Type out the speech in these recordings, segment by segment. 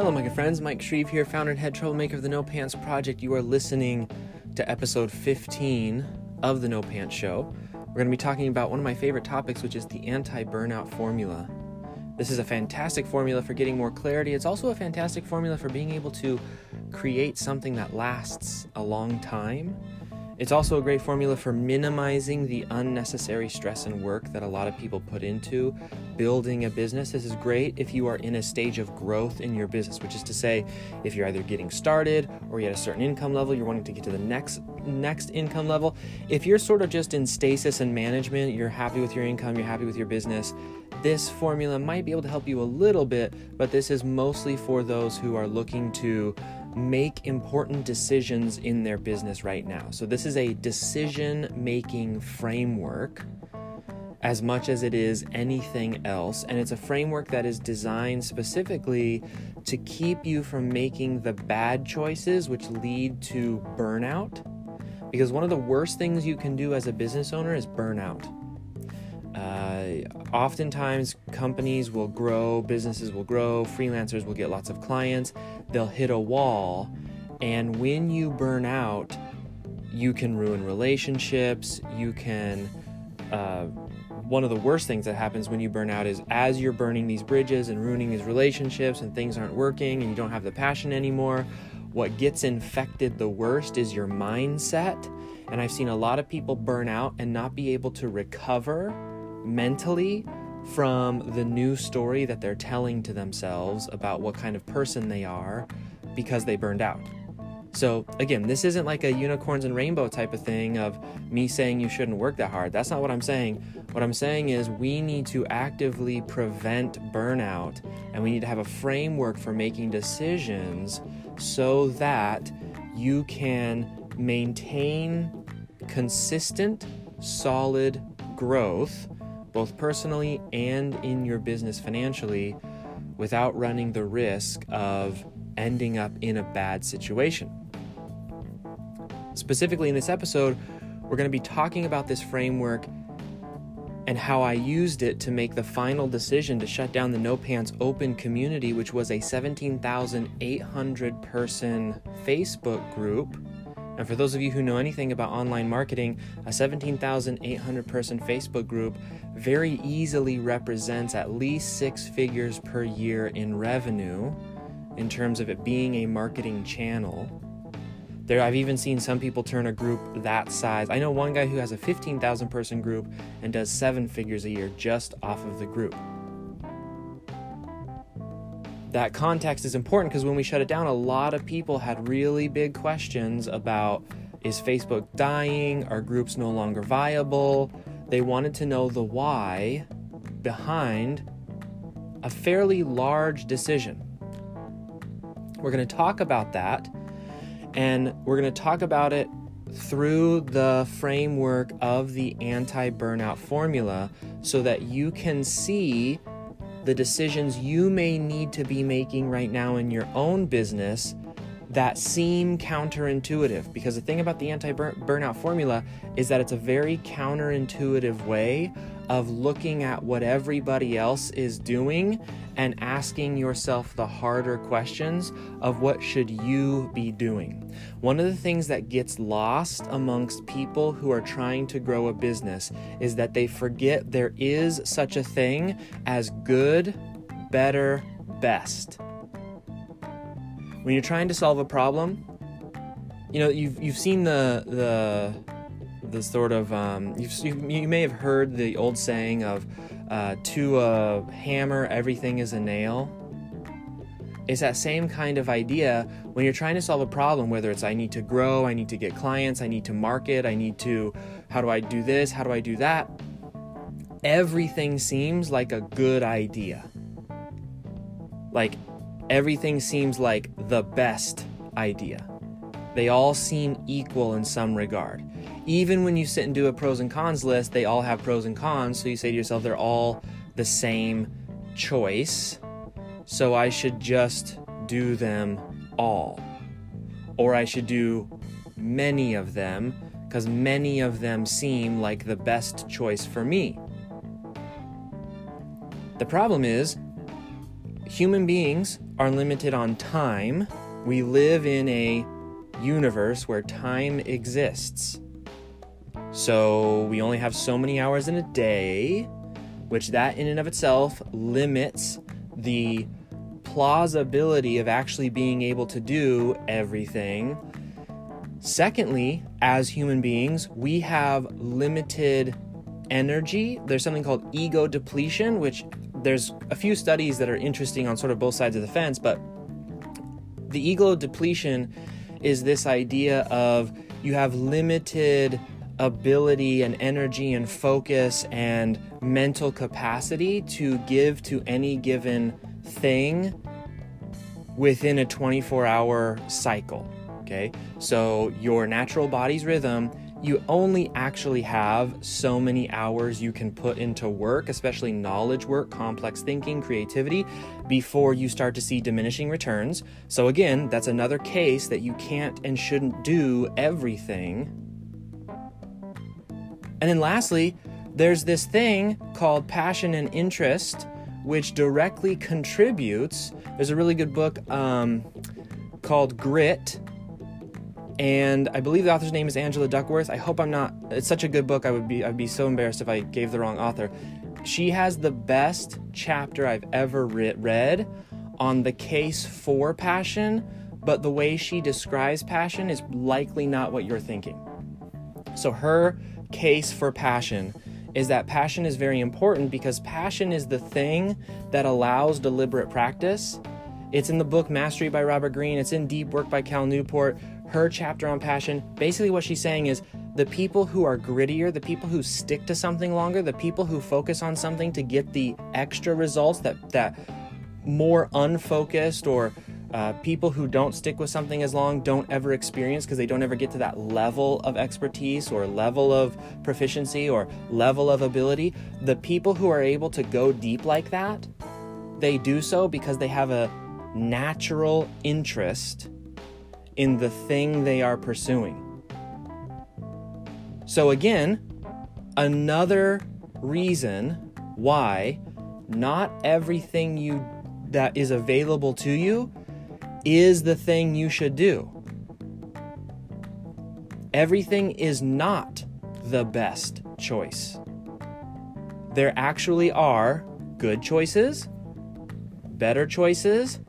Hello, my good friends. Mike Shreve here, founder and head troublemaker of the No Pants Project. You are listening to episode 15 of the No Pants Show. We're going to be talking about one of my favorite topics, which is the anti burnout formula. This is a fantastic formula for getting more clarity. It's also a fantastic formula for being able to create something that lasts a long time it's also a great formula for minimizing the unnecessary stress and work that a lot of people put into building a business. This is great if you are in a stage of growth in your business, which is to say, if you're either getting started or you're at a certain income level, you're wanting to get to the next next income level. If you're sort of just in stasis and management, you're happy with your income, you're happy with your business, this formula might be able to help you a little bit, but this is mostly for those who are looking to make important decisions in their business right now. So, this is a decision making framework as much as it is anything else. And it's a framework that is designed specifically to keep you from making the bad choices which lead to burnout. Because one of the worst things you can do as a business owner is burnout. Uh, oftentimes, companies will grow, businesses will grow, freelancers will get lots of clients, they'll hit a wall, and when you burn out, you can ruin relationships, you can. Uh, one of the worst things that happens when you burn out is as you're burning these bridges and ruining these relationships and things aren't working and you don't have the passion anymore, what gets infected the worst is your mindset. And I've seen a lot of people burn out and not be able to recover mentally from the new story that they're telling to themselves about what kind of person they are because they burned out. So, again, this isn't like a unicorns and rainbow type of thing of me saying you shouldn't work that hard. That's not what I'm saying. What I'm saying is we need to actively prevent burnout and we need to have a framework for making decisions so that you can maintain consistent, solid growth both personally and in your business financially, without running the risk of ending up in a bad situation. Specifically, in this episode, we're going to be talking about this framework and how I used it to make the final decision to shut down the No Pants Open community, which was a 17,800 person Facebook group and for those of you who know anything about online marketing, a 17,800 person Facebook group very easily represents at least six figures per year in revenue in terms of it being a marketing channel. There, I've even seen some people turn a group that size. I know one guy who has a 15,000 person group and does seven figures a year just off of the group that context is important because when we shut it down, a lot of people had really big questions about is Facebook dying? Are groups no longer viable? They wanted to know the why behind a fairly large decision. We're going to talk about that, and we're going to talk about it through the framework of the anti burnout formula so that you can see the decisions you may need to be making right now in your own business that seem counterintuitive. Because the thing about the anti burnout formula is that it's a very counterintuitive way of looking at what everybody else is doing and asking yourself the harder questions of what should you be doing. One of the things that gets lost amongst people who are trying to grow a business is that they forget there is such a thing as good, better, best. When you're trying to solve a problem, you know, you've you've seen the the the sort of um, you you may have heard the old saying of uh, to a hammer everything is a nail. It's that same kind of idea when you're trying to solve a problem whether it's i need to grow i need to get clients i need to market i need to how do i do this how do i do that? Everything seems like a good idea. Like everything seems like the best idea they all seem equal in some regard even when you sit and do a pros and cons list, they all have pros and cons. So you say to yourself, they're all the same choice. So I should just do them all. Or I should do many of them because many of them seem like the best choice for me. The problem is, human beings are limited on time. We live in a universe where time exists. So we only have so many hours in a day, which that in and of itself limits the plausibility of actually being able to do everything. Secondly, as human beings, we have limited energy. There's something called ego depletion, which there's a few studies that are interesting on sort of both sides of the fence, but the ego depletion is this idea of you have limited ability and energy and focus and mental capacity to give to any given thing within a 24 hour cycle. Okay, so your natural body's rhythm, you only actually have so many hours you can put into work, especially knowledge work, complex thinking, creativity, before you start to see diminishing returns. So, again, that's another case that you can't and shouldn't do everything. And then, lastly, there's this thing called passion and interest which directly contributes. There's a really good book um, called Grit, and I believe the author's name is Angela Duckworth. I hope I'm not. It's such a good book. I would be I'd be so embarrassed if I gave the wrong author. She has the best chapter I've ever re- read on the case for passion, but the way she describes passion is likely not what you're thinking. So her case for passion is that passion is very important because passion is the thing that allows deliberate practice. It's in the book Mastery by Robert Greene, it's in Deep Work by Cal Newport. Her chapter on passion, basically, what she's saying is the people who are grittier, the people who stick to something longer, the people who focus on something to get the extra results that, that more unfocused or uh, people who don't stick with something as long don't ever experience because they don't ever get to that level of expertise or level of proficiency or level of ability. The people who are able to go deep like that, they do so because they have a natural interest in the thing they are pursuing. So, again, another reason why not everything you that is available to you is the thing you should do. Everything is not the best choice. There actually are good choices, better choices,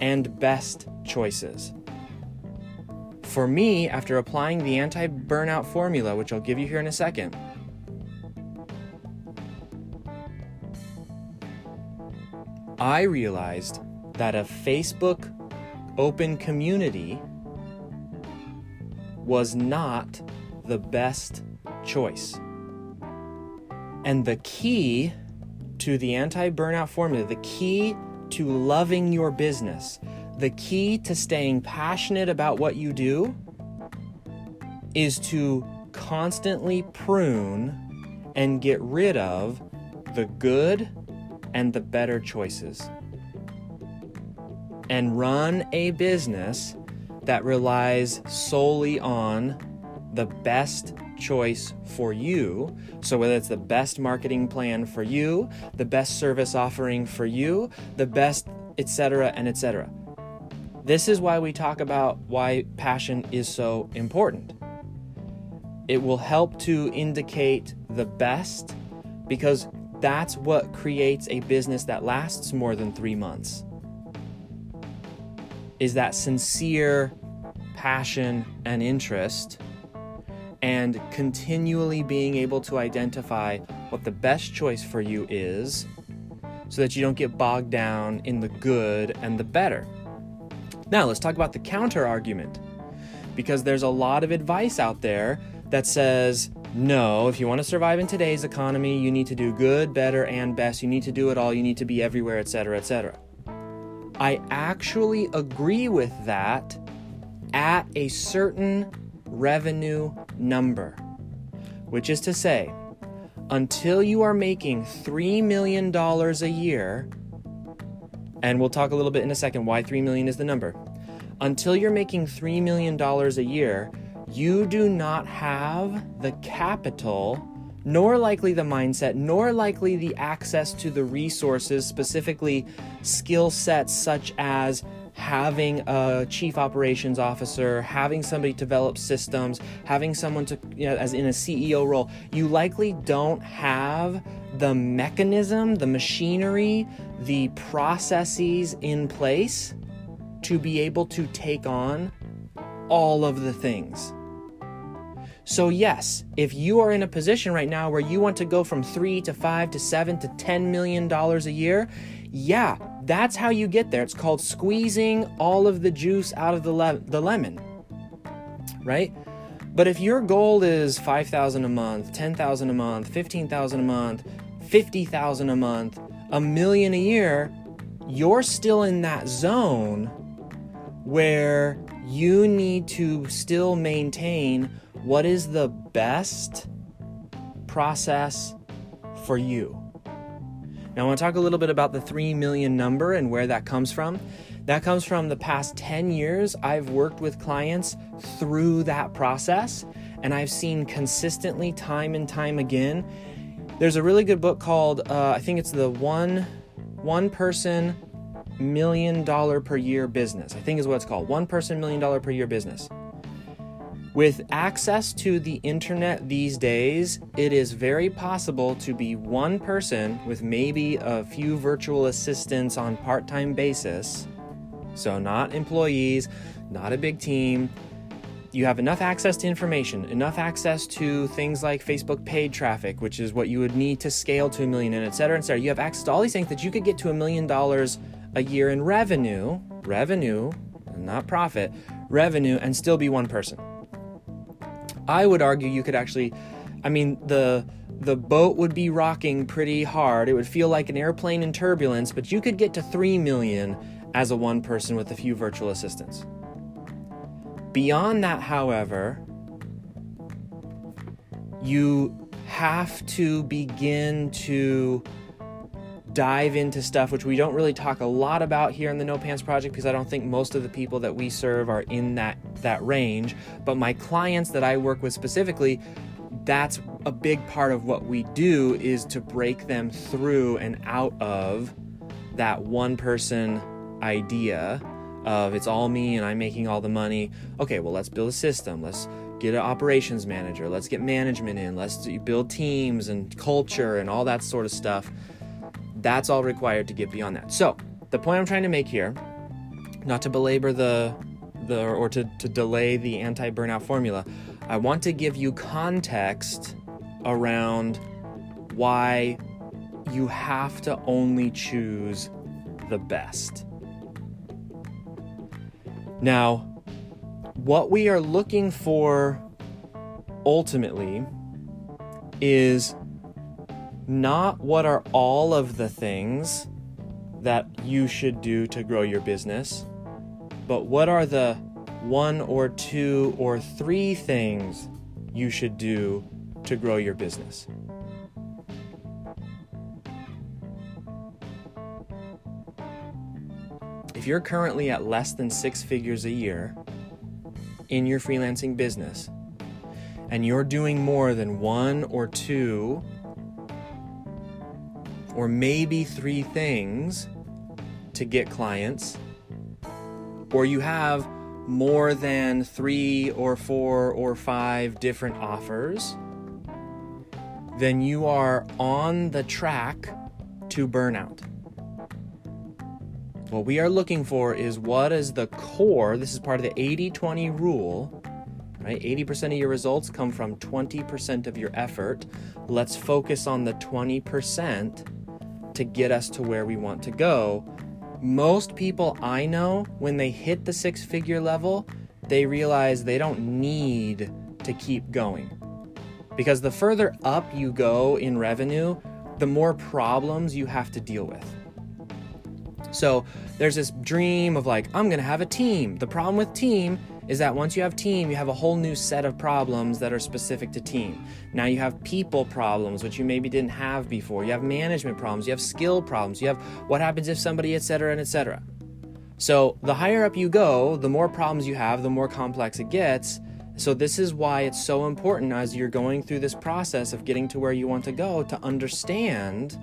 and best choices. For me, after applying the anti burnout formula, which I'll give you here in a second, I realized that a Facebook open community was not the best choice. And the key to the anti burnout formula, the key to loving your business, the key to staying passionate about what you do is to constantly prune and get rid of the good and the better choices and run a business that relies solely on the best choice for you. So, whether it's the best marketing plan for you, the best service offering for you, the best, etc., and etc. This is why we talk about why passion is so important. It will help to indicate the best because that's what creates a business that lasts more than three months is that sincere passion and interest and continually being able to identify what the best choice for you is so that you don't get bogged down in the good and the better. Now, let's talk about the counter argument because there's a lot of advice out there that says, no, if you want to survive in today's economy, you need to do good, better, and best. You need to do it all. You need to be everywhere, etc., etc. I actually agree with that at a certain revenue number, which is to say, until you are making $3 million a year, and we'll talk a little bit in a second why 3 million is the number. Until you're making $3 million a year, you do not have the capital nor likely the mindset, nor likely the access to the resources, specifically skill sets such as having a chief operations officer, having somebody develop systems, having someone to, you know, as in a CEO role, you likely don't have the mechanism, the machinery, the processes in place to be able to take on all of the things. So, yes, if you are in a position right now where you want to go from three to five to seven to ten million dollars a year, yeah, that's how you get there. It's called squeezing all of the juice out of the, le- the lemon, right? But if your goal is 5,000 a month, 10,000 a month, 15,000 a month, 50,000 a month, a million a year, you're still in that zone where you need to still maintain what is the best process for you. Now, I want to talk a little bit about the 3 million number and where that comes from. That comes from the past 10 years. I've worked with clients through that process, and I've seen consistently, time and time again. There's a really good book called, uh, I think it's the one, one person million dollar per year business. I think is what it's called. One person million dollar per year business. With access to the internet these days, it is very possible to be one person with maybe a few virtual assistants on part-time basis. So not employees, not a big team. You have enough access to information, enough access to things like Facebook paid traffic, which is what you would need to scale to a million, and et cetera, et cetera. You have access to all these things that you could get to a million dollars a year in revenue, revenue, not profit, revenue, and still be one person. I would argue you could actually, I mean, the the boat would be rocking pretty hard. It would feel like an airplane in turbulence, but you could get to 3 million as a one person with a few virtual assistants. Beyond that, however, you have to begin to dive into stuff which we don't really talk a lot about here in the No Pants Project because I don't think most of the people that we serve are in that that range. But my clients that I work with specifically, that's a big part of what we do is to break them through and out of that one person idea of it's all me and I'm making all the money. Okay, well let's build a system. Let's get an operations manager. Let's get management in. Let's build teams and culture and all that sort of stuff that's all required to get beyond that. So, the point I'm trying to make here, not to belabor the the or to, to delay the anti-burnout formula, I want to give you context around why you have to only choose the best. Now, what we are looking for ultimately is not what are all of the things that you should do to grow your business, but what are the one or two or three things you should do to grow your business. If you're currently at less than six figures a year in your freelancing business, and you're doing more than one or two or maybe three things to get clients, or you have more than three or four or five different offers, then you are on the track to burnout. What we are looking for is what is the core, this is part of the 80 20 rule, right? 80% of your results come from 20% of your effort. Let's focus on the 20% to get us to where we want to go. Most people I know, when they hit the six figure level, they realize they don't need to keep going. Because the further up you go in revenue, the more problems you have to deal with. So there's this dream of like, I'm gonna have a team. The problem with team is that once you have team, you have a whole new set of problems that are specific to team. Now you have people problems, which you maybe didn't have before. You have management problems, you have skill problems, you have what happens if somebody, etc., and etc. So the higher up you go, the more problems you have, the more complex it gets, So, this is why it's so important as you're going through this process of getting to where you want to go to understand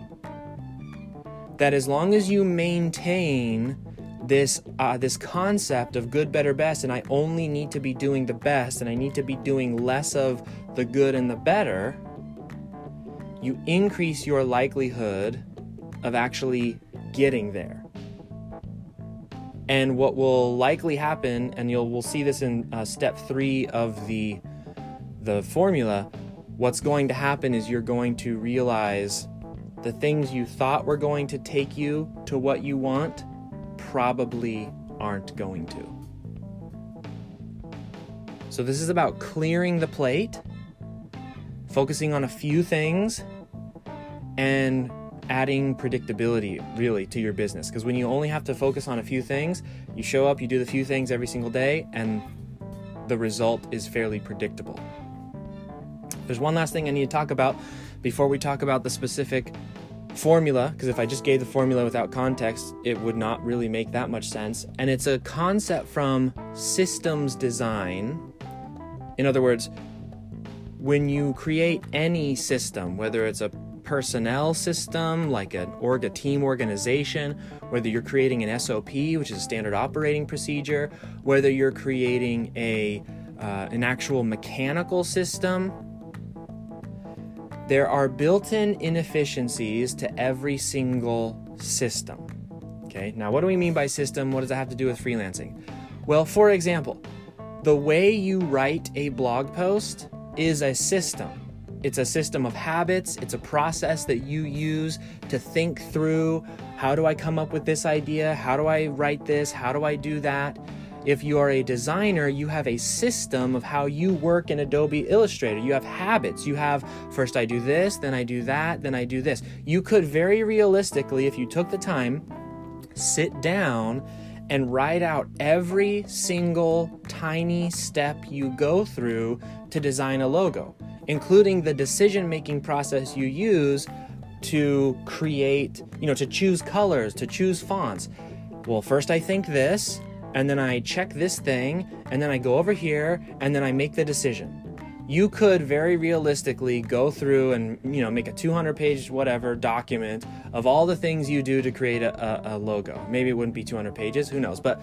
that as long as you maintain this uh, this concept of good, better, best, and I only need to be doing the best, and I need to be doing less of the good and the better, you increase your likelihood of actually getting there. And what will likely happen, and you'll we'll see this in uh, step three of the the formula. What's going to happen is you're going to realize the things you thought were going to take you to what you want probably aren't going to. So, this is about clearing the plate, focusing on a few things, and adding predictability really to your business because when you only have to focus on a few things you show up you do the few things every single day and the result is fairly predictable there's one last thing i need to talk about before we talk about the specific formula because if i just gave the formula without context it would not really make that much sense and it's a concept from systems design in other words when you create any system whether it's a personnel system, like an org a team organization, whether you're creating an SOP, which is a standard operating procedure, whether you're creating a uh, an actual mechanical system. There are built-in inefficiencies to every single system. Okay, now what do we mean by system? What does that have to do with freelancing? Well, for example, the way you write a blog post is a system. It's a system of habits, it's a process that you use to think through how do I come up with this idea? How do I write this? How do I do that? If you are a designer, you have a system of how you work in Adobe Illustrator. You have habits. You have first I do this, then I do that, then I do this. You could very realistically, if you took the time, sit down and write out every single tiny step you go through to design a logo including the decision making process you use to create, you know, to choose colors, to choose fonts. Well, first I think this, and then I check this thing, and then I go over here, and then I make the decision. You could very realistically go through and you know make a 200 page whatever document of all the things you do to create a, a, a logo. Maybe it wouldn't be 200 pages, who knows? But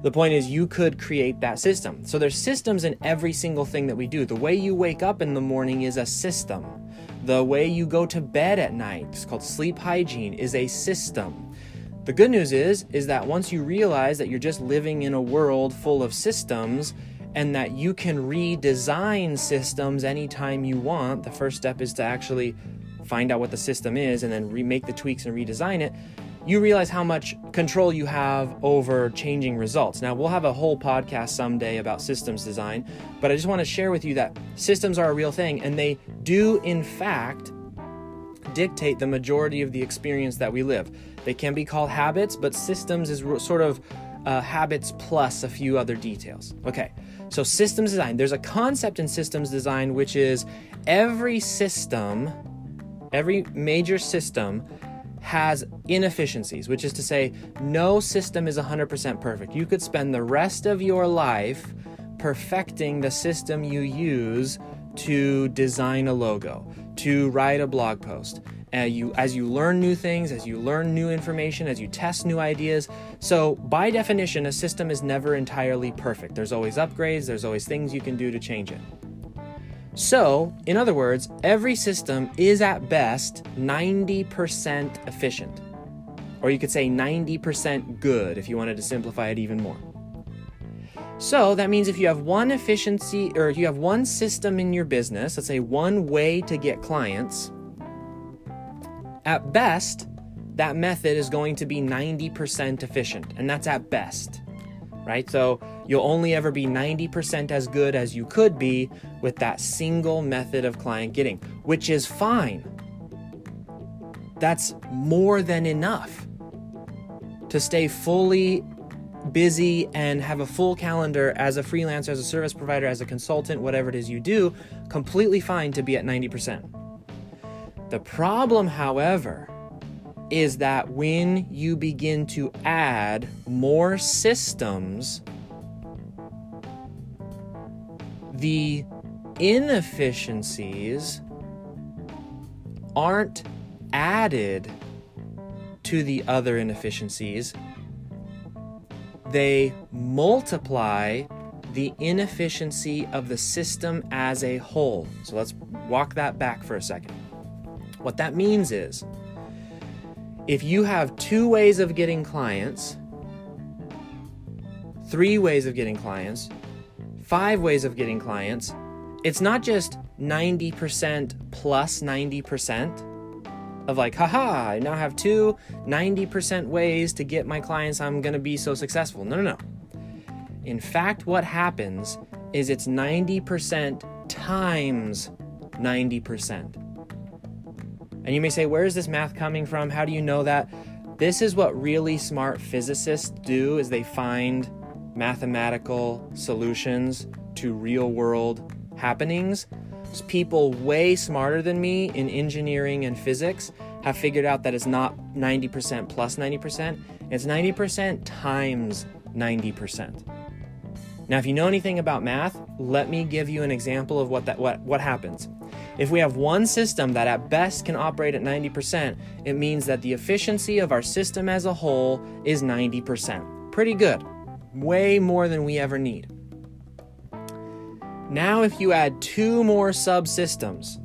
the point is, you could create that system. So there's systems in every single thing that we do. The way you wake up in the morning is a system. The way you go to bed at night, it's called sleep hygiene, is a system. The good news is is that once you realize that you're just living in a world full of systems and that you can redesign systems anytime you want, the first step is to actually find out what the system is and then remake the tweaks and redesign it you realize how much control you have over changing results. Now, we'll have a whole podcast someday about systems design, but I just want to share with you that systems are a real thing and they do, in fact, dictate the majority of the experience that we live. They can be called habits, but systems is sort of uh, habits plus a few other details. Okay, so systems design. There's a concept in systems design which is every system, every major system has inefficiencies, which is to say, no system is 100% perfect. You could spend the rest of your life perfecting the system you use to design a logo, to write a blog post. Uh, you, as you learn new things, as you learn new information, as you test new ideas. So, by definition, a system is never entirely perfect. There's always upgrades, there's always things you can do to change it. So, in other words, every system is at best 90% efficient. Or you could say 90% good if you wanted to simplify it even more. So that means if you have one efficiency or you have one system in your business, let's say one way to get clients, at best, that method is going to be 90% efficient, and that's at best right? So you'll only ever be 90% as good as you could be with that single method of client getting, which is fine. That's more than enough to stay fully busy and have a full calendar as a freelancer, as a service provider, as a consultant, whatever it is you do, completely fine to be at 90%. The problem, however, is that when you begin to add more systems, the inefficiencies aren't added to the other inefficiencies, they multiply the inefficiency of the system as a whole. So let's walk that back for a second. What that means is if you have two ways of getting clients, three ways of getting clients, five ways of getting clients, it's not just 90% plus 90% of like, haha, I now have two 90% ways to get my clients I'm gonna be so successful. No, no, no. In fact, what happens is it's 90% times 90%. And you may say, where is this math coming from? How do you know that? This is what really smart physicists do is they find mathematical solutions to real world happenings. People way smarter than me in engineering and physics have figured out that it's not 90% plus 90%, it's 90% times 90%. Now, if you know anything about math, let me give you an example of what that what what happens. If we have one system that at best can operate at 90%, it means that the efficiency of our system as a whole is 90%. Pretty good. Way more than we ever need. Now, if you add two more subsystems,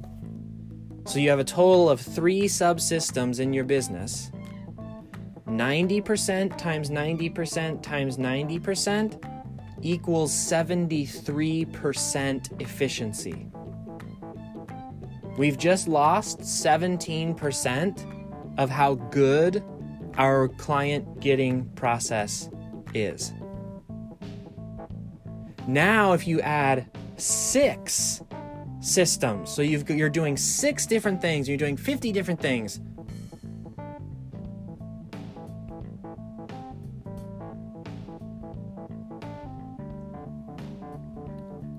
so you have a total of three subsystems in your business, 90% times 90% times 90% equals 73% efficiency. We've just lost 17% of how good our client getting process is. Now, if you add six systems, so you are doing six different things, you're doing 50 different things,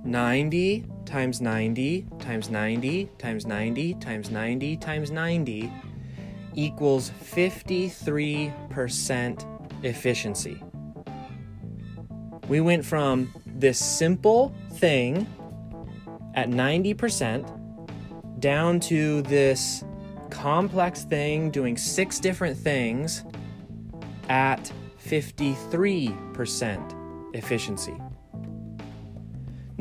90 times 90 times 90 times 90 times 90 times 90 equals 53% efficiency. We went from this simple thing at 90% down to this complex thing doing six different things at 53% efficiency.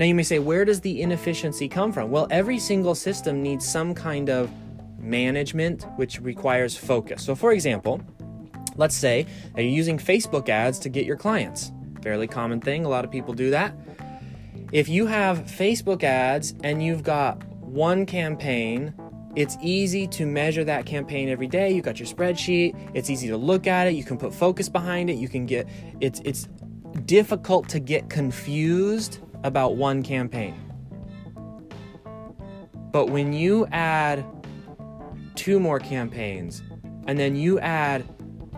Now you may say, where does the inefficiency come from? Well, every single system needs some kind of management which requires focus. So, for example, let's say that you're using Facebook ads to get your clients. Fairly common thing, a lot of people do that. If you have Facebook ads and you've got one campaign, it's easy to measure that campaign every day. You've got your spreadsheet, it's easy to look at it, you can put focus behind it, you can get it's it's difficult to get confused about one campaign. But when you add two more campaigns, and then you add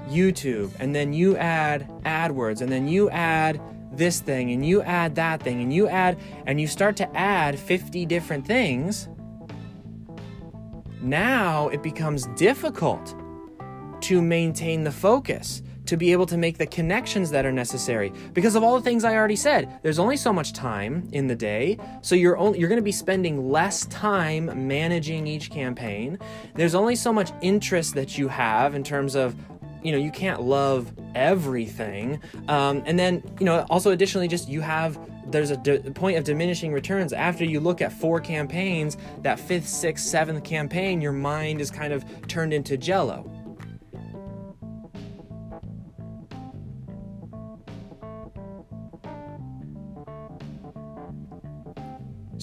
YouTube, and then you add AdWords, and then you add this thing, and you add that thing, and you add, and you start to add 50 different things, now it becomes difficult to maintain the focus to be able to make the connections that are necessary because of all the things I already said. There's only so much time in the day, so you're only you're going to be spending less time managing each campaign. There's only so much interest that you have in terms of you know you can't love everything um, and then you know also additionally just you have there's a point of diminishing returns after you look at four campaigns that fifth sixth seventh campaign your mind is kind of turned into jello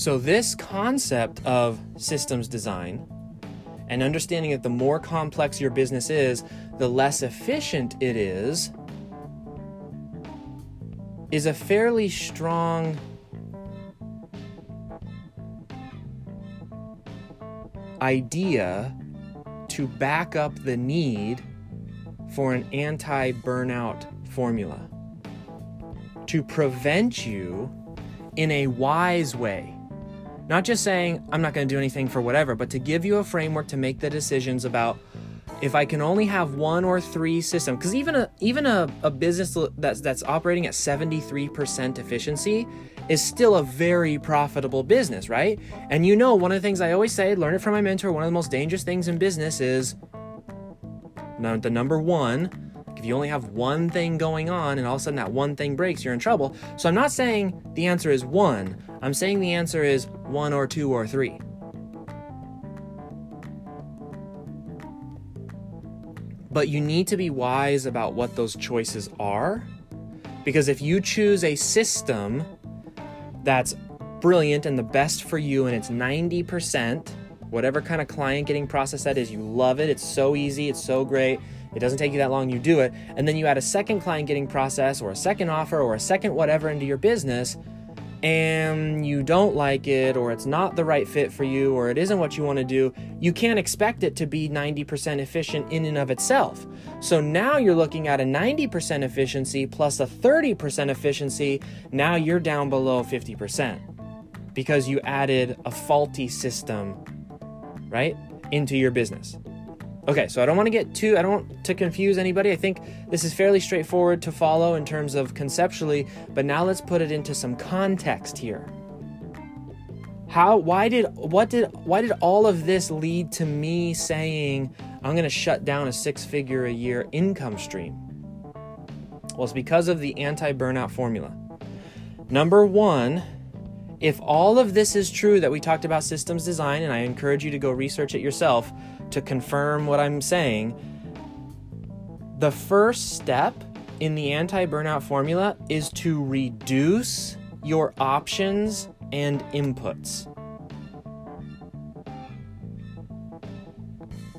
So, this concept of systems design and understanding that the more complex your business is, the less efficient it is, is a fairly strong idea to back up the need for an anti burnout formula to prevent you in a wise way not just saying, I'm not going to do anything for whatever, but to give you a framework to make the decisions about if I can only have one or three systems, because even a even a, a business that's that's operating at 73% efficiency is still a very profitable business, right? And you know, one of the things I always say, learn it from my mentor, one of the most dangerous things in business is the number one, if you only have one thing going on and all of a sudden that one thing breaks, you're in trouble. So I'm not saying the answer is one. I'm saying the answer is one or two or three. But you need to be wise about what those choices are. Because if you choose a system that's brilliant and the best for you and it's 90%, whatever kind of client getting process that is, you love it, it's so easy, it's so great, it doesn't take you that long, you do it, and then you add a second client getting process or a second offer or a second whatever into your business, and you don't like it, or it's not the right fit for you, or it isn't what you want to do, you can't expect it to be 90% efficient in and of itself. So now you're looking at a 90% efficiency plus a 30% efficiency. Now you're down below 50% because you added a faulty system, right, into your business. Okay, so I don't want to get too, I don't want to confuse anybody. I think this is fairly straightforward to follow in terms of conceptually, but now let's put it into some context here. How, why did, what did, why did all of this lead to me saying I'm going to shut down a six figure a year income stream? Well, it's because of the anti burnout formula. Number one, if all of this is true that we talked about systems design, and I encourage you to go research it yourself, to confirm what I'm saying, the first step in the anti burnout formula is to reduce your options and inputs.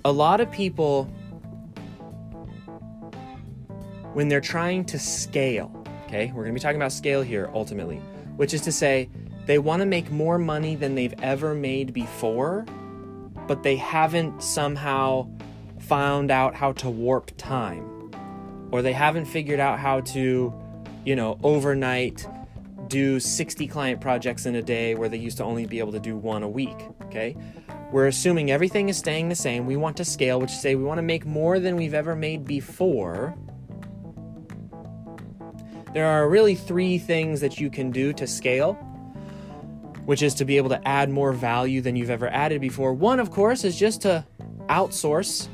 A lot of people, when they're trying to scale, okay, we're to be talking about scale here ultimately, which is to say, they want to make more money than they've ever made before but they haven't somehow found out how to warp time or they haven't figured out how to, you know, overnight do 60 client projects in a day where they used to only be able to do one a week, okay? We're assuming everything is staying the same. We want to scale, which say we want to make more than we've ever made before. There are really three things that you can do to scale which is to be able to add more value than you've ever added before. One, of course, is just to outsource,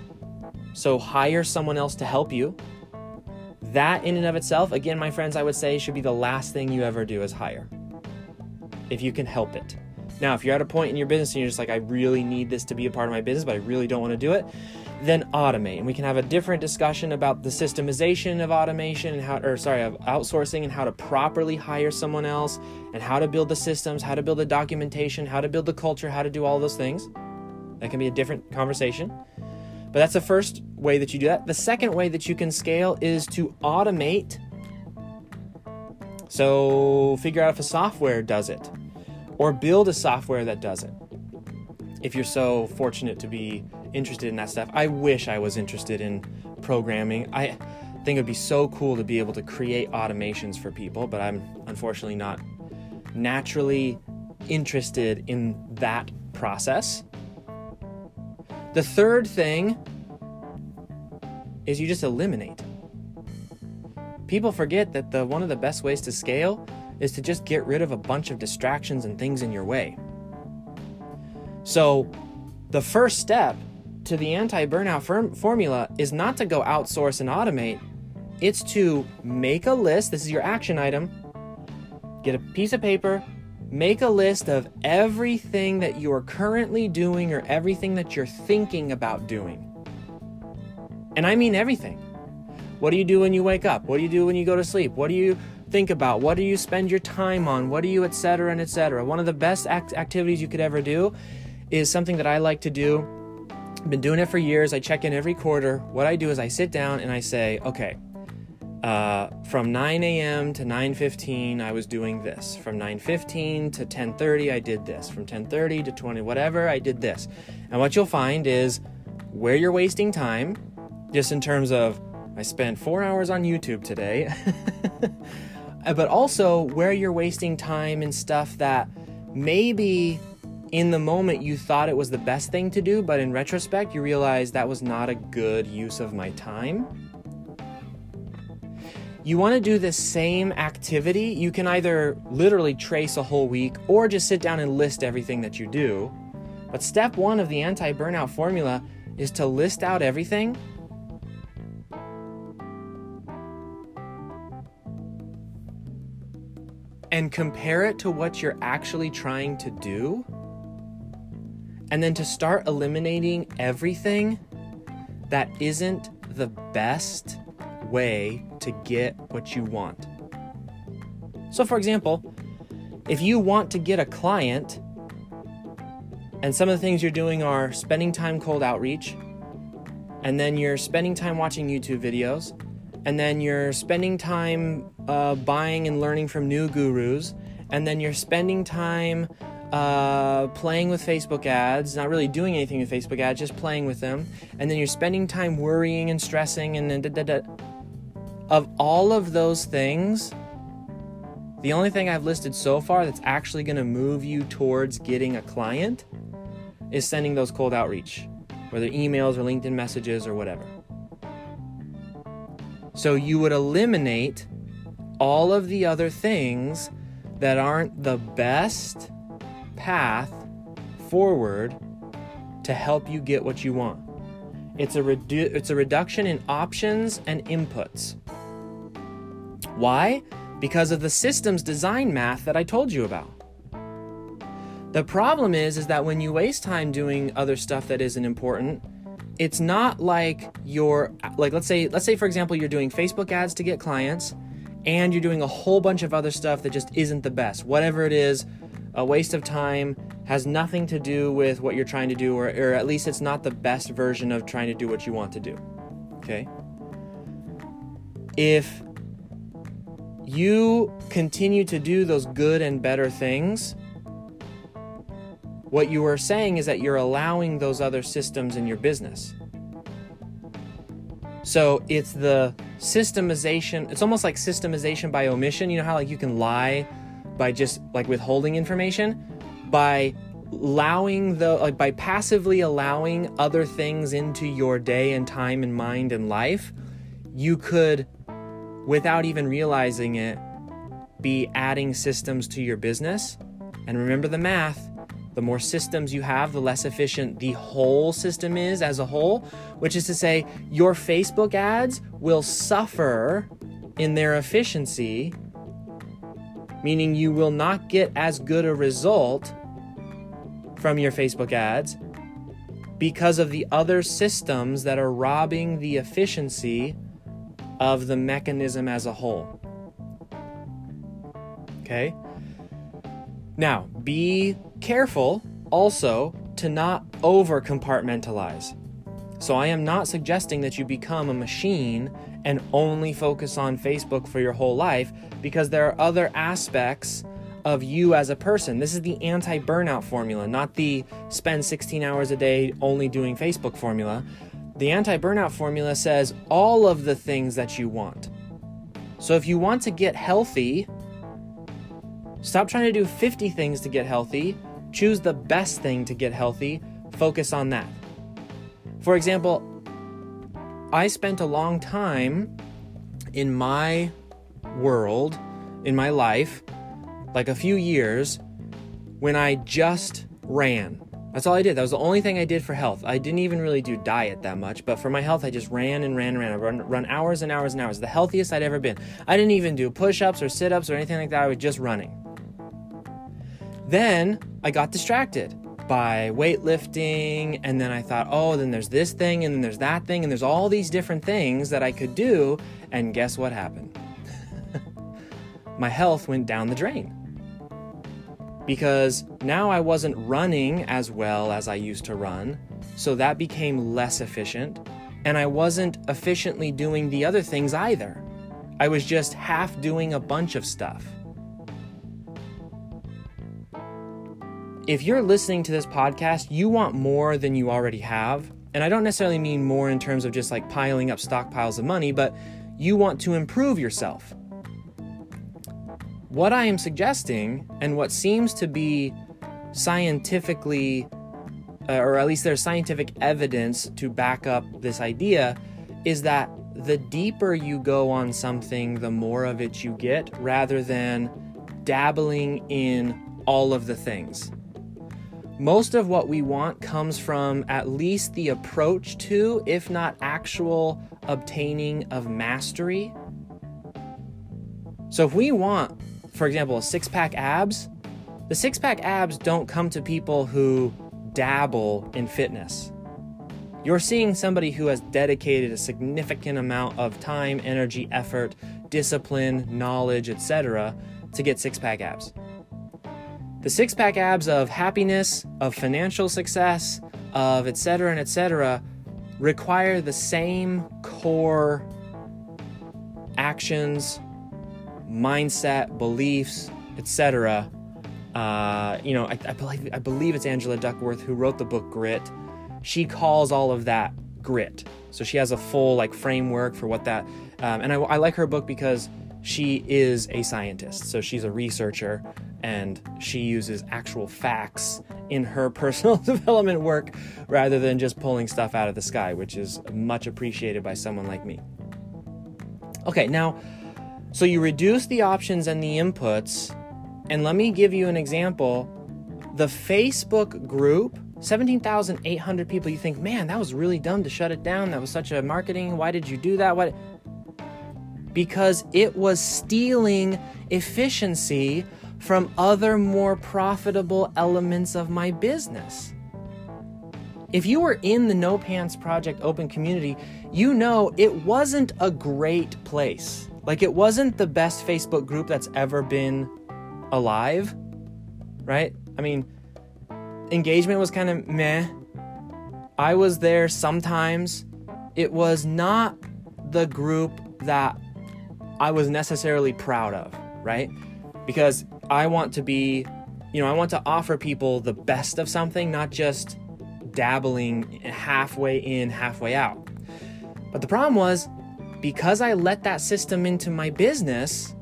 so hire someone else to help you. That, in and of itself, again, my friends, I would say should be the last thing you ever do is hire, if you can help it. Now, if you're at a point in your business and you're just like, I really need this to be a part of my business, but I really don't want to do it, then automate. And we can have a different discussion about the systemization of automation and how, or sorry, of outsourcing and how to properly hire someone else and how to build the systems, how to build the documentation, how to build the culture, how to do all those things. That can be a different conversation. But that's the first way that you do that. The second way that you can scale is to automate. So figure out if a software does it or build a software that does it. If you're so fortunate to be interested in that stuff. I wish I was interested in programming. I think it would be so cool to be able to create automations for people, but I'm unfortunately not naturally interested in that process. The third thing is you just eliminate. People forget that the one of the best ways to scale is to just get rid of a bunch of distractions and things in your way. So, the first step to the anti burnout firm- formula is not to go outsource and automate, it's to make a list. This is your action item. Get a piece of paper, make a list of everything that you are currently doing or everything that you're thinking about doing. And I mean everything. What do you do when you wake up? What do you do when you go to sleep? What do you think about? What do you spend your time on? What do you, etc., and etc. One of the best act- activities you could ever do is something that I like to do I've been doing it for years. I check in every quarter. What I do is I sit down and I say, okay, uh, from 9 a.m. to 9:15, I was doing this. From 9:15 to 10:30, I did this. From 10:30 to 20, whatever, I did this. And what you'll find is where you're wasting time, just in terms of I spent four hours on YouTube today, Uh, but also where you're wasting time and stuff that maybe in the moment you thought it was the best thing to do, but in retrospect you realize that was not a good use of my time. you want to do the same activity, you can either literally trace a whole week or just sit down and list everything that you do. But step one of the anti burnout formula is to list out everything and compare it to what you're actually trying to do. And then to start eliminating everything that isn't the best way to get what you want. So, for example, if you want to get a client, and some of the things you're doing are spending time cold outreach, and then you're spending time watching YouTube videos, and then you're spending time uh, buying and learning from new gurus, and then you're spending time uh, playing with Facebook ads, not really doing anything with Facebook ads, just playing with them, and then you're spending time worrying and stressing, and then da, da, da. of all of those things, the only thing I've listed so far that's actually going to move you towards getting a client is sending those cold outreach, whether emails or LinkedIn messages or whatever. So you would eliminate all of the other things that aren't the best path forward to help you get what you want. It's a redu- it's a reduction in options and inputs. Why? Because of the systems design math that I told you about. The problem is is that when you waste time doing other stuff that isn't important, it's not like you're like let's say let's say for example you're doing Facebook ads to get clients and you're doing a whole bunch of other stuff that just isn't the best. Whatever it is, a waste of time has nothing to do with what you're trying to do or, or at least it's not the best version of trying to do what you want to do. Okay? If you continue to do those good and better things, what you are saying is that you're allowing those other systems in your business. So it's the systemization, it's almost like systemization by omission. You know how like you can lie by just like withholding information? By allowing the like by passively allowing other things into your day and time and mind and life, you could without even realizing it be adding systems to your business. And remember the math, the more systems you have, the less efficient the whole system is as a whole, which is to say, your Facebook ads will suffer in their efficiency, meaning you will not get as good a result from your Facebook ads because of the other systems that are robbing the efficiency of the mechanism as a whole. Okay? Now, be careful also to not over compartmentalize. So, I am not suggesting that you become a machine and only focus on Facebook for your whole life because there are other aspects of you as a person. This is the anti burnout formula, not the spend 16 hours a day only doing Facebook formula. The anti burnout formula says all of the things that you want. So, if you want to get healthy, Stop trying to do 50 things to get healthy. Choose the best thing to get healthy. Focus on that. For example, I spent a long time in my world, in my life, like a few years, when I just ran. That's all I did. That was the only thing I did for health. I didn't even really do diet that much, but for my health, I just ran and ran and ran. I run, run hours and hours and hours. The healthiest I'd ever been. I didn't even do push ups or sit ups or anything like that. I was just running. Then I got distracted by weightlifting, and then I thought, oh, then there's this thing, and then there's that thing, and there's all these different things that I could do. And guess what happened? My health went down the drain. Because now I wasn't running as well as I used to run, so that became less efficient, and I wasn't efficiently doing the other things either. I was just half doing a bunch of stuff. If you're listening to this podcast, you want more than you already have. And I don't necessarily mean more in terms of just like piling up stockpiles of money, but you want to improve yourself. What I am suggesting, and what seems to be scientifically, uh, or at least there's scientific evidence to back up this idea, is that the deeper you go on something, the more of it you get, rather than dabbling in all of the things. Most of what we want comes from at least the approach to, if not actual obtaining of mastery. So, if we want, for example, a six pack abs, the six pack abs don't come to people who dabble in fitness. You're seeing somebody who has dedicated a significant amount of time, energy, effort, discipline, knowledge, etc. to get six pack abs. The six pack abs of happiness, of financial success, of etc. and etc. require the same core actions, mindset, beliefs, etc. Uh, you know, I, I, believe I believe it's Angela Duckworth who wrote the book Grit. She calls all of that grit. So she has a full like framework for what that. Um, and I, I like her book because she is a scientist. So she's a researcher and she uses actual facts in her personal development work rather than just pulling stuff out of the sky, which is much appreciated by someone like me. Okay, now, so you reduce the options and the inputs, and let me give you an example. The Facebook group, 17,800 people, you think, man, that was really dumb to shut it down. That was such a marketing. Why did you do that? What? Because it was stealing efficiency from other more profitable elements of my business. If you were in the No Pants Project open community, you know it wasn't a great place. Like, it wasn't the best Facebook group that's ever been alive, right? I mean, engagement was kind of meh. I was there sometimes. It was not the group that I was necessarily proud of, right? Because I want to be, you know, I want to offer people the best of something, not just dabbling halfway in, halfway out. But the problem was, because I let that system into my business,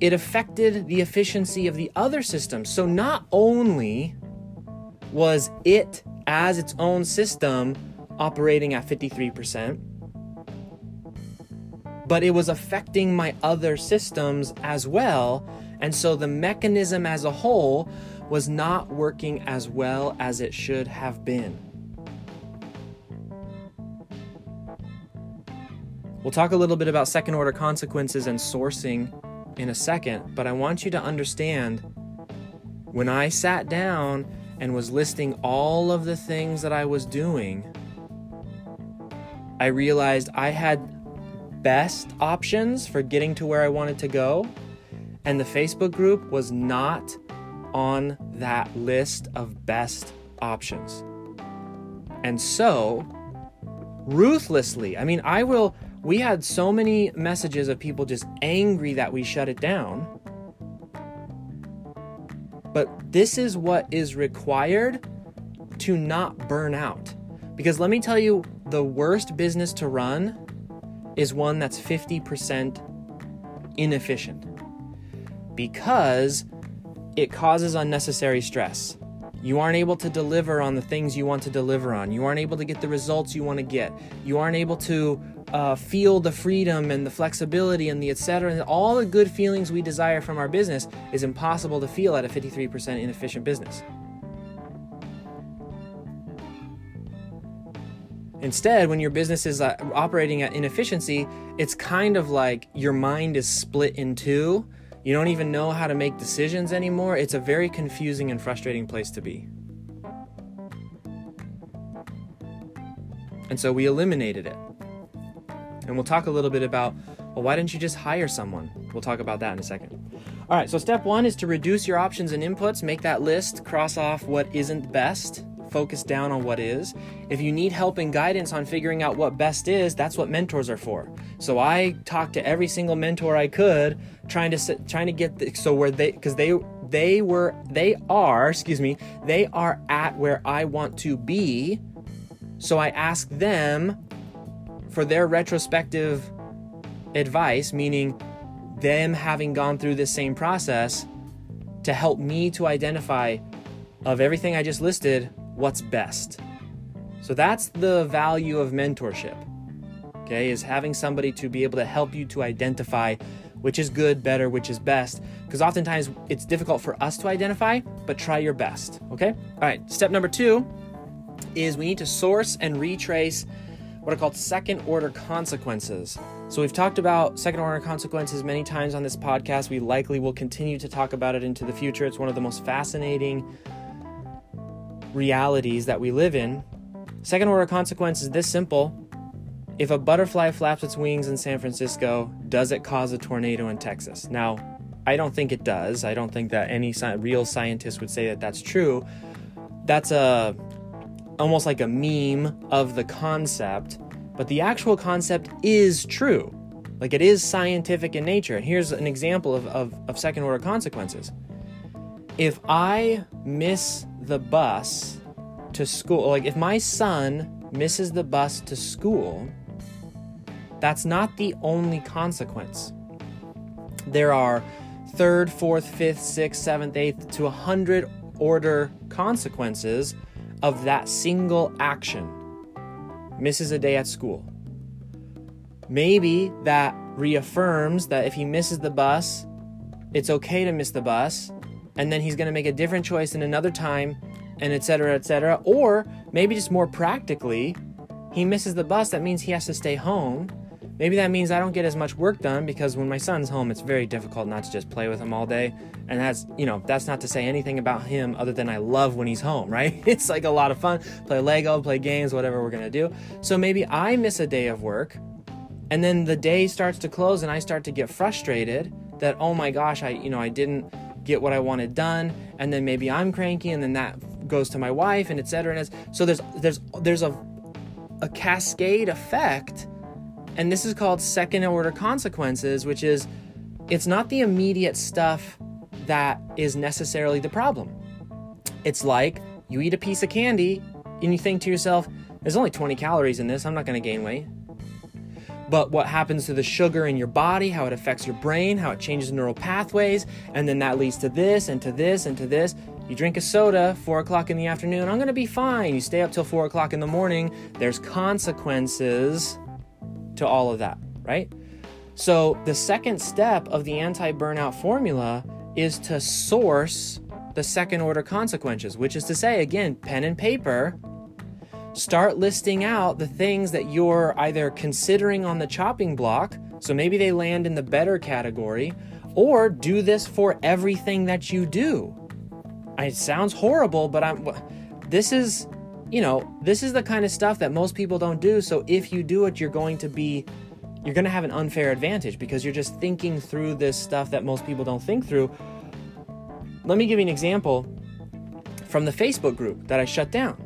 it affected the efficiency of the other systems. So not only was it as its own system operating at 53%, but it was affecting my other systems as well and so the mechanism as a whole was not working as well as it should have been. We'll talk a little bit about second order consequences and sourcing in a second, but I want you to understand when I sat down and was listing all of the things that I was doing, I realized I had best options for getting to where I wanted to go and the Facebook group was not on that list of best options. And so, ruthlessly, I mean, I will, we had so many messages of people just angry that we shut it down. But this is what is required to not burn out. Because let me tell you, the worst business to run is one that's 50% inefficient because it causes unnecessary stress. You aren't able to deliver on the things you want to deliver on. You aren't able to get the results you want to get. You aren't able to uh, feel the freedom and the flexibility and the etc. And all the good feelings we desire from our business is impossible to feel at a 53% inefficient business. Instead, when your business is uh, operating at inefficiency, it's kind of like your mind is split in two you don't even know how to make decisions anymore. It's a very confusing and frustrating place to be. And so we eliminated it. And we'll talk a little bit about well, why didn't you just hire someone? We'll talk about that in a second. All right, so step one is to reduce your options and inputs, make that list, cross off what isn't best, focus down on what is. If you need help and guidance on figuring out what best is, that's what mentors are for. So I talked to every single mentor I could, trying to trying to get the, so where they because they they were they are excuse me they are at where I want to be. So I asked them for their retrospective advice, meaning them having gone through this same process to help me to identify of everything I just listed what's best. So that's the value of mentorship. okay, is having somebody to be able to help you to identify which is good, better, which is best. Because oftentimes it's difficult for us to identify, but try your best, okay? All right, step number two is we need to source and retrace what are called second order consequences. So, we've talked about second order consequences many times on this podcast. We likely will continue to talk about it into the future. It's one of the most fascinating realities that we live in. Second order consequence is this simple if a butterfly flaps its wings in San Francisco, does it cause a tornado in Texas? Now, I don't think it does. I don't think that any sci- real scientist would say that that's true. That's a almost like a meme of the concept, but the actual concept is true. Like it is scientific in nature. And here's an example of, of, of second order consequences. If I miss the bus to school, like if my son misses the bus to school, that's not the only consequence. There are third, fourth, fifth, sixth, seventh, eighth to a hundred order consequences of that single action. Misses a day at school. Maybe that reaffirms that if he misses the bus, it's okay to miss the bus, and then he's going to make a different choice in another time, and etc. etc. Or maybe just more practically, he misses the bus, that means he has to stay home Maybe that means I don't get as much work done because when my son's home, it's very difficult not to just play with him all day. And that's, you know, that's not to say anything about him other than I love when he's home, right? It's like a lot of fun. Play Lego, play games, whatever we're going to do. So maybe I miss a day of work and then the day starts to close and I start to get frustrated that, oh my gosh, I, you know, I didn't get what I wanted done. And then maybe I'm cranky and then that goes to my wife and etc. And so there's, there's, there's a, a cascade effect and this is called second order consequences, which is it's not the immediate stuff that is necessarily the problem. It's like you eat a piece of candy and you think to yourself, there's only 20 calories in this, I'm not to gain weight. But what happens to the sugar in your body, how it affects your brain, how it changes neural pathways, and then that leads to this and to this and to this. You drink a soda, four o'clock in the afternoon, I'm gonna be fine. You stay up till four o'clock in the morning, there's consequences to all of that, right? So, the second step of the anti burnout formula is to source the second order consequences, which is to say, again, pen and paper, start listing out the things that you're either considering on the chopping block, so maybe they land in the better category, or do this for everything that you do. It sounds horrible, but I'm this is you know, this is the kind of stuff that most people don't do. So if you do it, you're going to be you're going to have an unfair advantage because you're just thinking through this stuff that most people don't think through. Let me give you an example from the Facebook group that I shut down.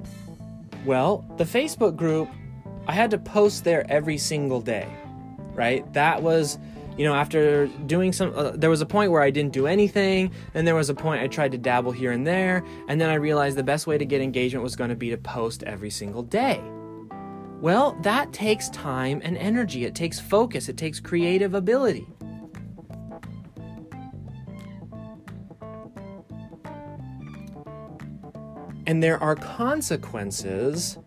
Well, the Facebook group, I had to post there every single day, right? That was you know, after doing some, uh, there was a point where I didn't do anything, and there was a point I tried to dabble here and there, and then I realized the best way to get engagement was going to be to post every single day. Well, that takes time and energy, it takes focus, it takes creative ability. And there are consequences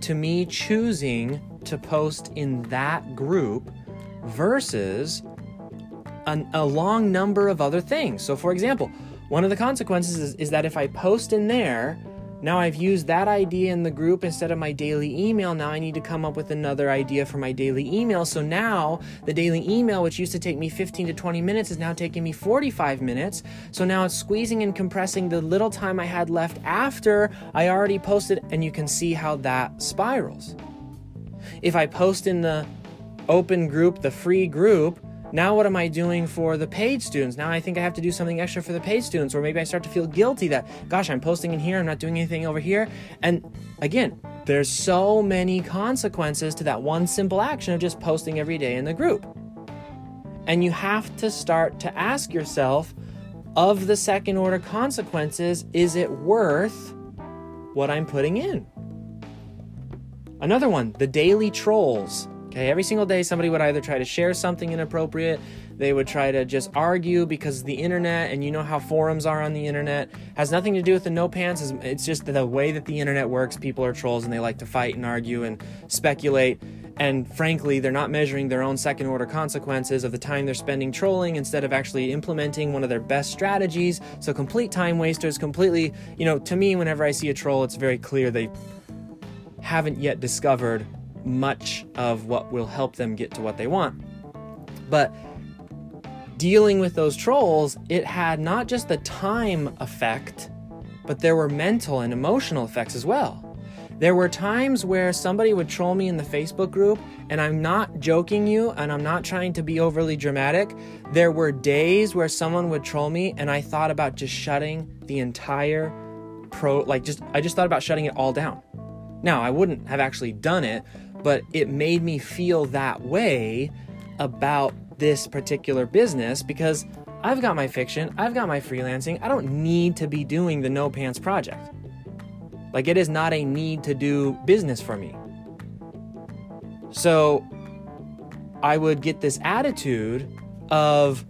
to me choosing to post in that group versus an, a long number of other things. So, for example, one of the consequences is, is, that if I post in there, now I've used that idea in the group instead of my daily email. Now I need to come up with another idea for my daily email. So now the daily email, which used to take me 15 to 20 minutes, is now taking me 45 minutes. So now it's squeezing and compressing the little time I had left after I already posted, and you can see how that spirals. If I post in the open group, the free group, now, what am I doing for the paid students? Now I think I have to do something extra for the paid students, or maybe I start to feel guilty that, gosh, I'm posting in here, I'm not doing anything over here. And again, there's so many consequences to that one simple action of just posting every day in the group. And you have to start to ask yourself of the second order consequences, is it worth what I'm putting in? Another one, the daily trolls. Okay, every single day somebody would either try to share something inappropriate, they would try to just argue because the internet, and you know how forums are on the internet, has nothing to do with the no pants. It's just the way that the internet works. People are trolls and they like to fight and argue and speculate. And frankly, they're not measuring their own second order consequences of the time they're spending trolling instead of actually implementing one of their best strategies. So, complete time wasters, completely, you know, to me, whenever I see a troll, it's very clear they haven't yet discovered much of what will help them get to what they want. But dealing with those trolls, it had not just the time effect, but there were mental and emotional effects as well. There were times where somebody would troll me in the Facebook group, and I'm not joking you, and I'm not trying to be overly dramatic. There were days where someone would troll me, and I thought about just shutting the entire pro, like, just, I just thought about shutting it all down. Now, I wouldn't have actually done it, but it made me feel that way about this particular business because I've got my fiction, I've got my freelancing. I don't need to be doing the No Pants project. Like, it is not a need to do business for me. So, I would get this attitude of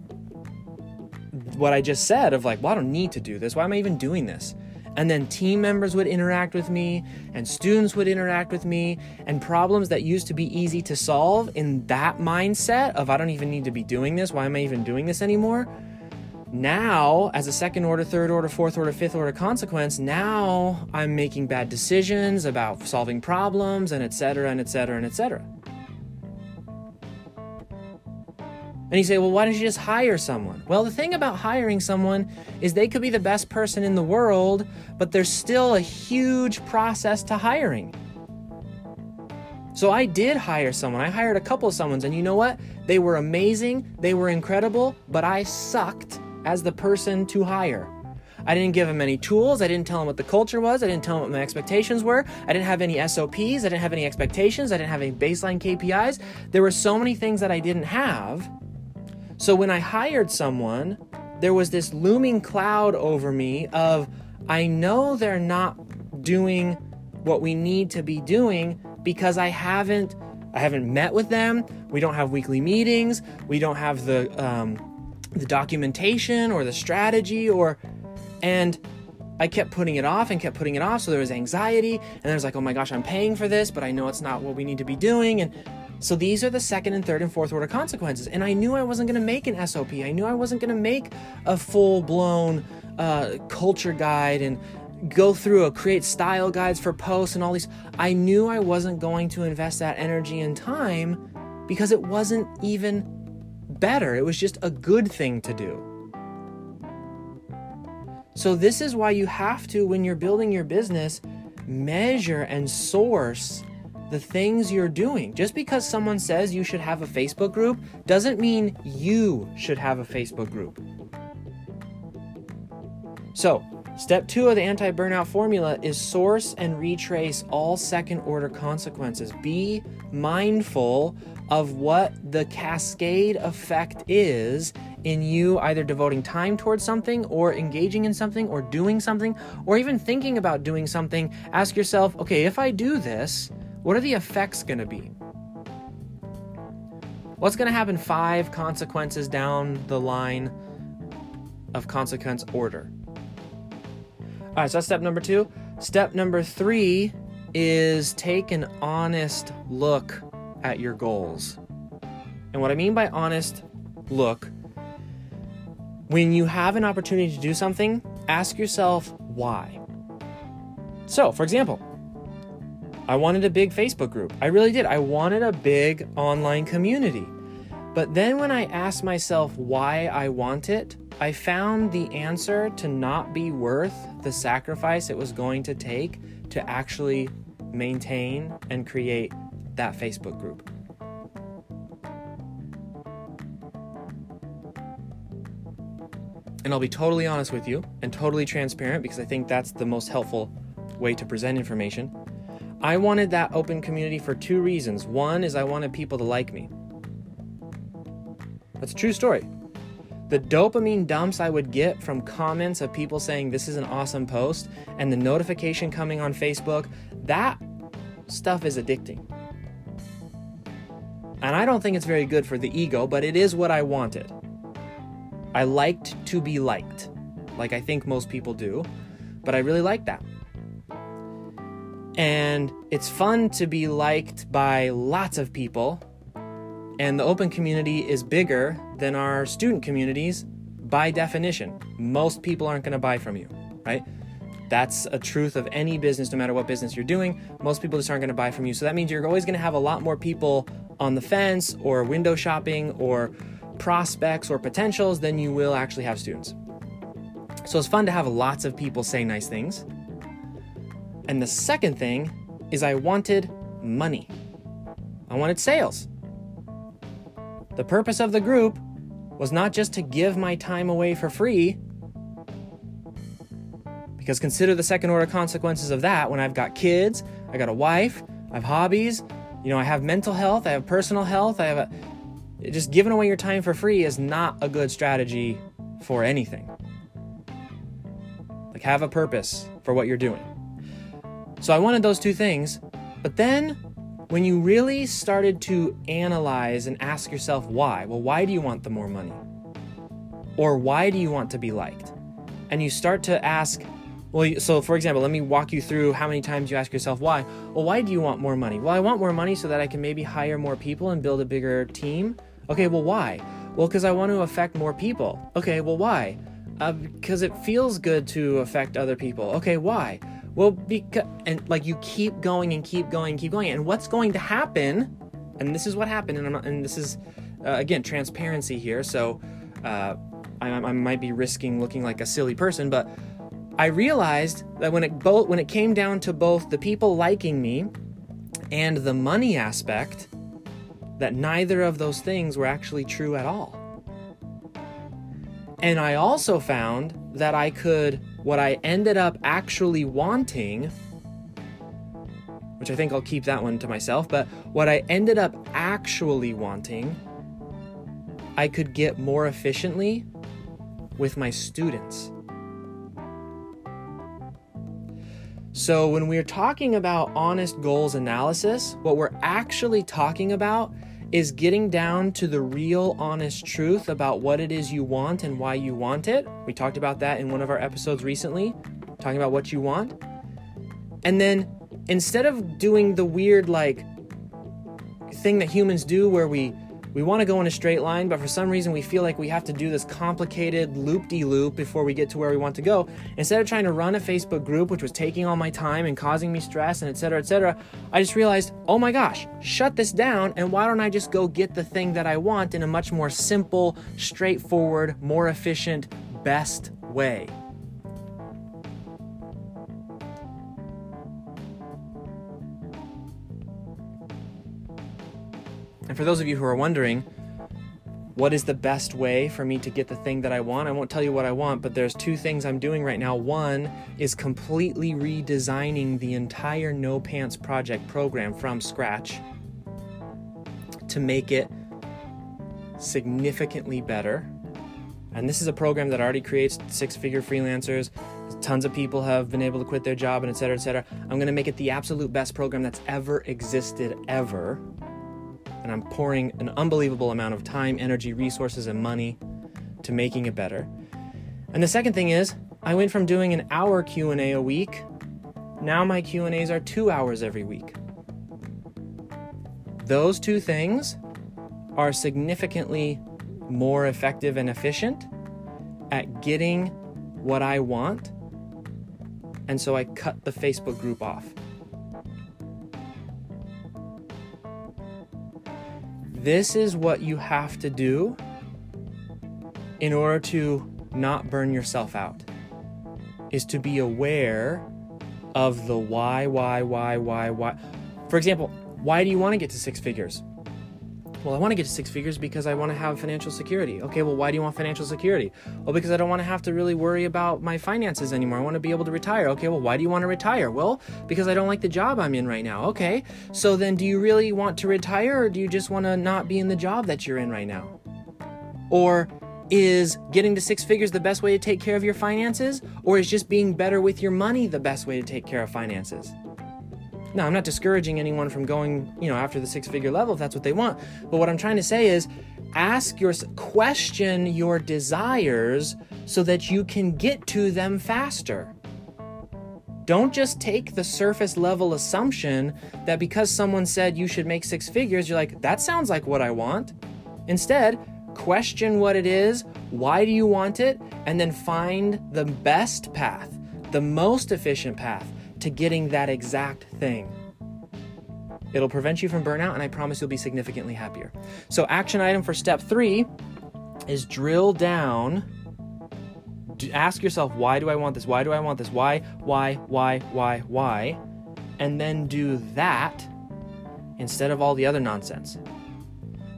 what I just said of like, well, I don't need to do this. Why am I even doing this? And then team members would interact with me, and students would interact with me, and problems that used to be easy to solve in that mindset of I don't even need to be doing this. Why am I even doing this anymore? Now, as a second order, third order, fourth order, fifth order consequence, now I'm making bad decisions about solving problems and etc. and etc. and etc. And you say, well, why don't you just hire someone? Well, the thing about hiring someone is they could be the best person in the world, but there's still a huge process to hiring. So I did hire someone. I hired a couple of someone's, and you know what? They were amazing, they were incredible, but I sucked as the person to hire. I didn't give them any tools. I didn't tell them what the culture was. I didn't tell them what my expectations were. I didn't have any SOPs. I didn't have any expectations. I didn't have any baseline KPIs. There were so many things that I didn't have so when I hired someone, there was this looming cloud over me of I know they're not doing what we need to be doing because I haven't I haven't met with them. We don't have weekly meetings. We don't have the um, the documentation or the strategy or and I kept putting it off and kept putting it off. So there was anxiety, and there was like, oh my gosh, I'm paying for this, but I know it's not what we need to be doing. And so these are the second and third and fourth order consequences. And I knew I wasn't going to make an SOP. I knew I wasn't going to make a full blown uh, culture guide and go through a create style guides for posts and all these. I knew I wasn't going to invest that energy and time because it wasn't even better. It was just a good thing to do. So, this is why you have to, when you're building your business, measure and source the things you're doing. Just because someone says you should have a Facebook group doesn't mean you should have a Facebook group. So, step two of the anti burnout formula is source and retrace all second order consequences. Be mindful of what the cascade effect is in you either devoting time towards something or engaging in something or doing something or even thinking about doing something. Ask yourself, okay, if I do this, what are the effects going to be? What's going to happen five consequences down the line of consequence order? All right, so that's step number two. Step number three is take an honest look at your goals. And what I mean by honest look, when you have an opportunity to do something, ask yourself why. So, for example, I wanted a big Facebook group. I really did. I wanted a big online community. But then when I asked myself why I want it, I found the answer to not be worth the sacrifice it was going to take to actually maintain and create that Facebook group. And I'll be totally honest with you and totally transparent because I think that's the most helpful way to present information. I wanted that open community for two reasons. One is I wanted people to like me. That's a true story. The dopamine dumps I would get from comments of people saying this is an awesome post and the notification coming on Facebook, that stuff is addicting. And I don't think it's very good for the ego, but it is what I wanted. I liked to be liked, like I think most people do, but I really liked that. And it's fun to be liked by lots of people, and the open community is bigger than our student communities by definition. Most people aren't going to buy from you, right? That's a truth of any business, no matter what business you're doing. Most people just aren't going to buy from you. So that means you're always going to have a lot more people on the fence or window shopping or prospects or potentials than you will actually have students. So it's fun to have lots of people say nice things. And the second thing is I wanted money. I wanted sales. The purpose of the group was not just to give my time away for free, because consider the second order consequences of that when I've got kids, I got a wife, I have hobbies, you know, I have mental health, I have personal health, I have a. Just giving away your time for free is not a good strategy for anything. Like, have a purpose for what you're doing. So I wanted those two things, but then when you really started to analyze and ask yourself why, well, why do you want the more money? Or why do you want to be liked? And you start to ask, well, so for example, let me walk you through how many times you ask yourself why. Well, why do you want more money? Well, I want more money so that I can maybe hire more people and build a bigger team. Okay, well, why? Well, because I want to affect more people. Okay, well, why? Uh, because it feels good to affect other people. Okay, why? Well, because and like you keep going and keep going and keep going, and what's going to happen? And this is what happened, and, not, and this is uh, again transparency here. So uh, I, I might be risking looking like a silly person, but I realized that when it when it came down to both the people liking me and the money aspect, that neither of those things were actually true at all. And I also found that I could what I ended up actually wanting which I think I'll keep that one to myself, but what I ended up actually wanting I could get more efficiently with my students. So, when we're talking about honest goals analysis, what we're actually talking about is getting down to the real honest truth about what it is you want and why you want it. We talked about that in one of our episodes recently, talking about what you want. And then instead of doing the weird, like, thing that humans do where we we want to go in a straight line, but for some reason we feel like we have to do this complicated loop de loop before we get to where we want to go. Instead of trying to run a Facebook group, which was taking all my time and causing me stress and etc. etc., I just realized, oh my gosh, shut this down, and why don't I just go get the thing that I want in a much more simple, straightforward, more efficient, best way? And for those of you who are wondering, what is the best way for me to get the thing that I want? I won't tell you what I want, but there's two things I'm doing right now. One is completely redesigning the entire No Pants Project program from scratch to make it significantly better. And this is a program that already creates six figure freelancers. Tons of people have been able to quit their job and et cetera, et cetera. I'm to make it the absolute best program that's ever existed, ever and I'm pouring an unbelievable amount of time, energy, resources, and money to making it better. And the second thing is, I went from doing an hour Q&A a week, now my Q&As are 2 hours every week. Those two things are significantly more effective and efficient at getting what I want. And so I cut the Facebook group off. This is what you have to do in order to not burn yourself out. Is to be aware of the why, why, why, why, why. For example, why do you want to get to six figures? Well, I want to get to six figures because I want to have financial security. Okay, well, why do you want financial security? Well, because I don't want to have to really worry about my finances anymore. I want to be able to retire. Okay, well, why do you want to retire? Well, because I don't like the job I'm in right now. Okay, so then do you really want to retire or do you just want to not be in the job that you're in right now? Or is getting to six figures the best way to take care of your finances? Or is just being better with your money the best way to take care of finances? Now, I'm not discouraging anyone from going, you know, after the six figure level if that's what they want. But what I'm trying to say is ask your question your desires so that you can get to them faster. Don't just take the surface level assumption that because someone said you should make six figures, you're like, that sounds like what I want. Instead, question what it is, why do you want it, and then find the best path, the most efficient path to getting that exact thing. It'll prevent you from burnout, and I promise you'll be significantly happier. So, action item for step three is drill down. Ask yourself, why do I want this? Why do I want this? Why, why, why, why, why? And then do that instead of all the other nonsense.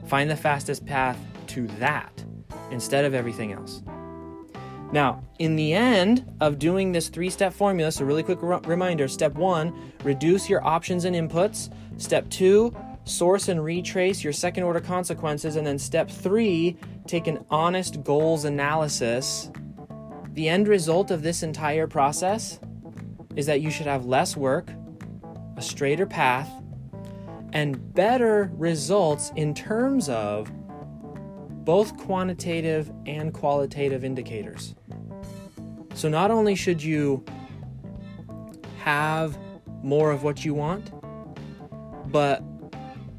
Find the fastest path to that instead of everything else. Now, in the end of doing this three step formula, so really quick reminder step one, reduce your options and inputs. Step two, source and retrace your second order consequences. And then step three, take an honest goals analysis. The end result of this entire process is that you should have less work, a straighter path, and better results in terms of both quantitative and qualitative indicators. So, not only should you have more of what you want, but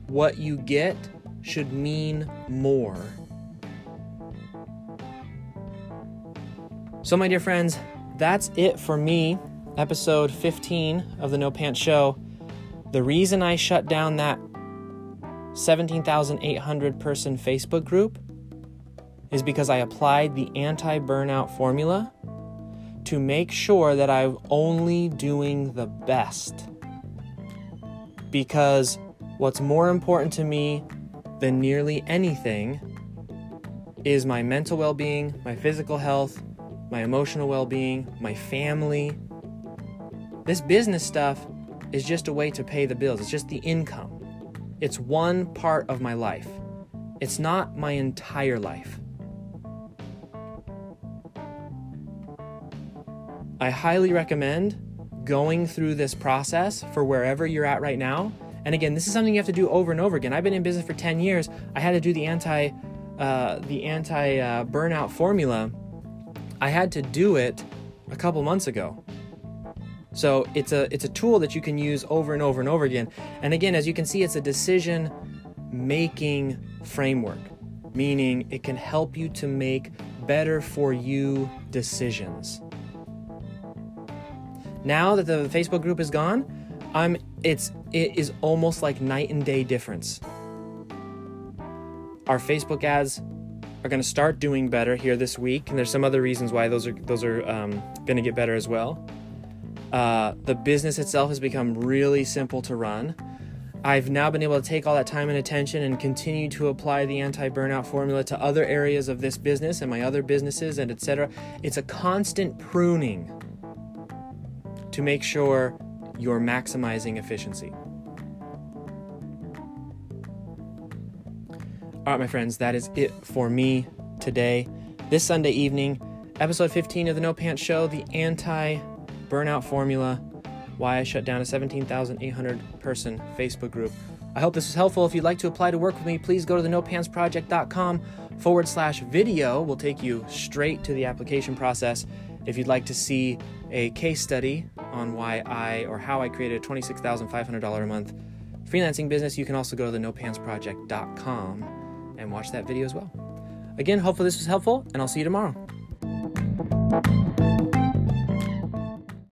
what you get should mean more. So, my dear friends, that's it for me. Episode 15 of the No Pants Show. The reason I shut down that 17,800 person Facebook group is because I applied the anti burnout formula to make sure that I'm only doing the best. Because what's more important to me than nearly anything is my mental well being, my physical health, my emotional well being, my family. This business stuff is just a way to pay the bills, it's just the income. It's one part of my life, it's not my entire life. I highly recommend going through this process for wherever you're at right now. And again, this is something you have to do over and over again. I've been in business for 10 years. I had to do the anti uh, the anti uh, burnout formula. I had to do it a couple months ago. So it's a it's a tool that you can use over and over and over again. And again, as you can see, it's a decision making framework, meaning it can help you to make better for you decisions. Now that the Facebook group is gone, I'm it's it is almost like night and day difference. Our Facebook ads are going to start doing better here this week, and there's some other reasons why those are those are um, going to get better as well. Uh, the business itself has become really simple to run. I've now been able to take all that time and attention and continue to apply the anti-burnout formula to other areas of this business and my other businesses and etc. It's a constant pruning to make sure you're maximizing efficiency. All right, my friends, that is it for me today. This Sunday evening, episode 15 of the No Pants Show, the anti burnout formula, why I shut down a 17,800 person Facebook group. I hope this was helpful. If you'd like to apply to work with me, please go to the nopantsproject.com forward slash video. We'll take you straight to the application process. If you'd like to see a case study on why I or how I created a $26,500 a month freelancing business, you can also go to the nopantsproject.com and watch that video as well. Again, hopefully this was helpful, and I'll see you tomorrow.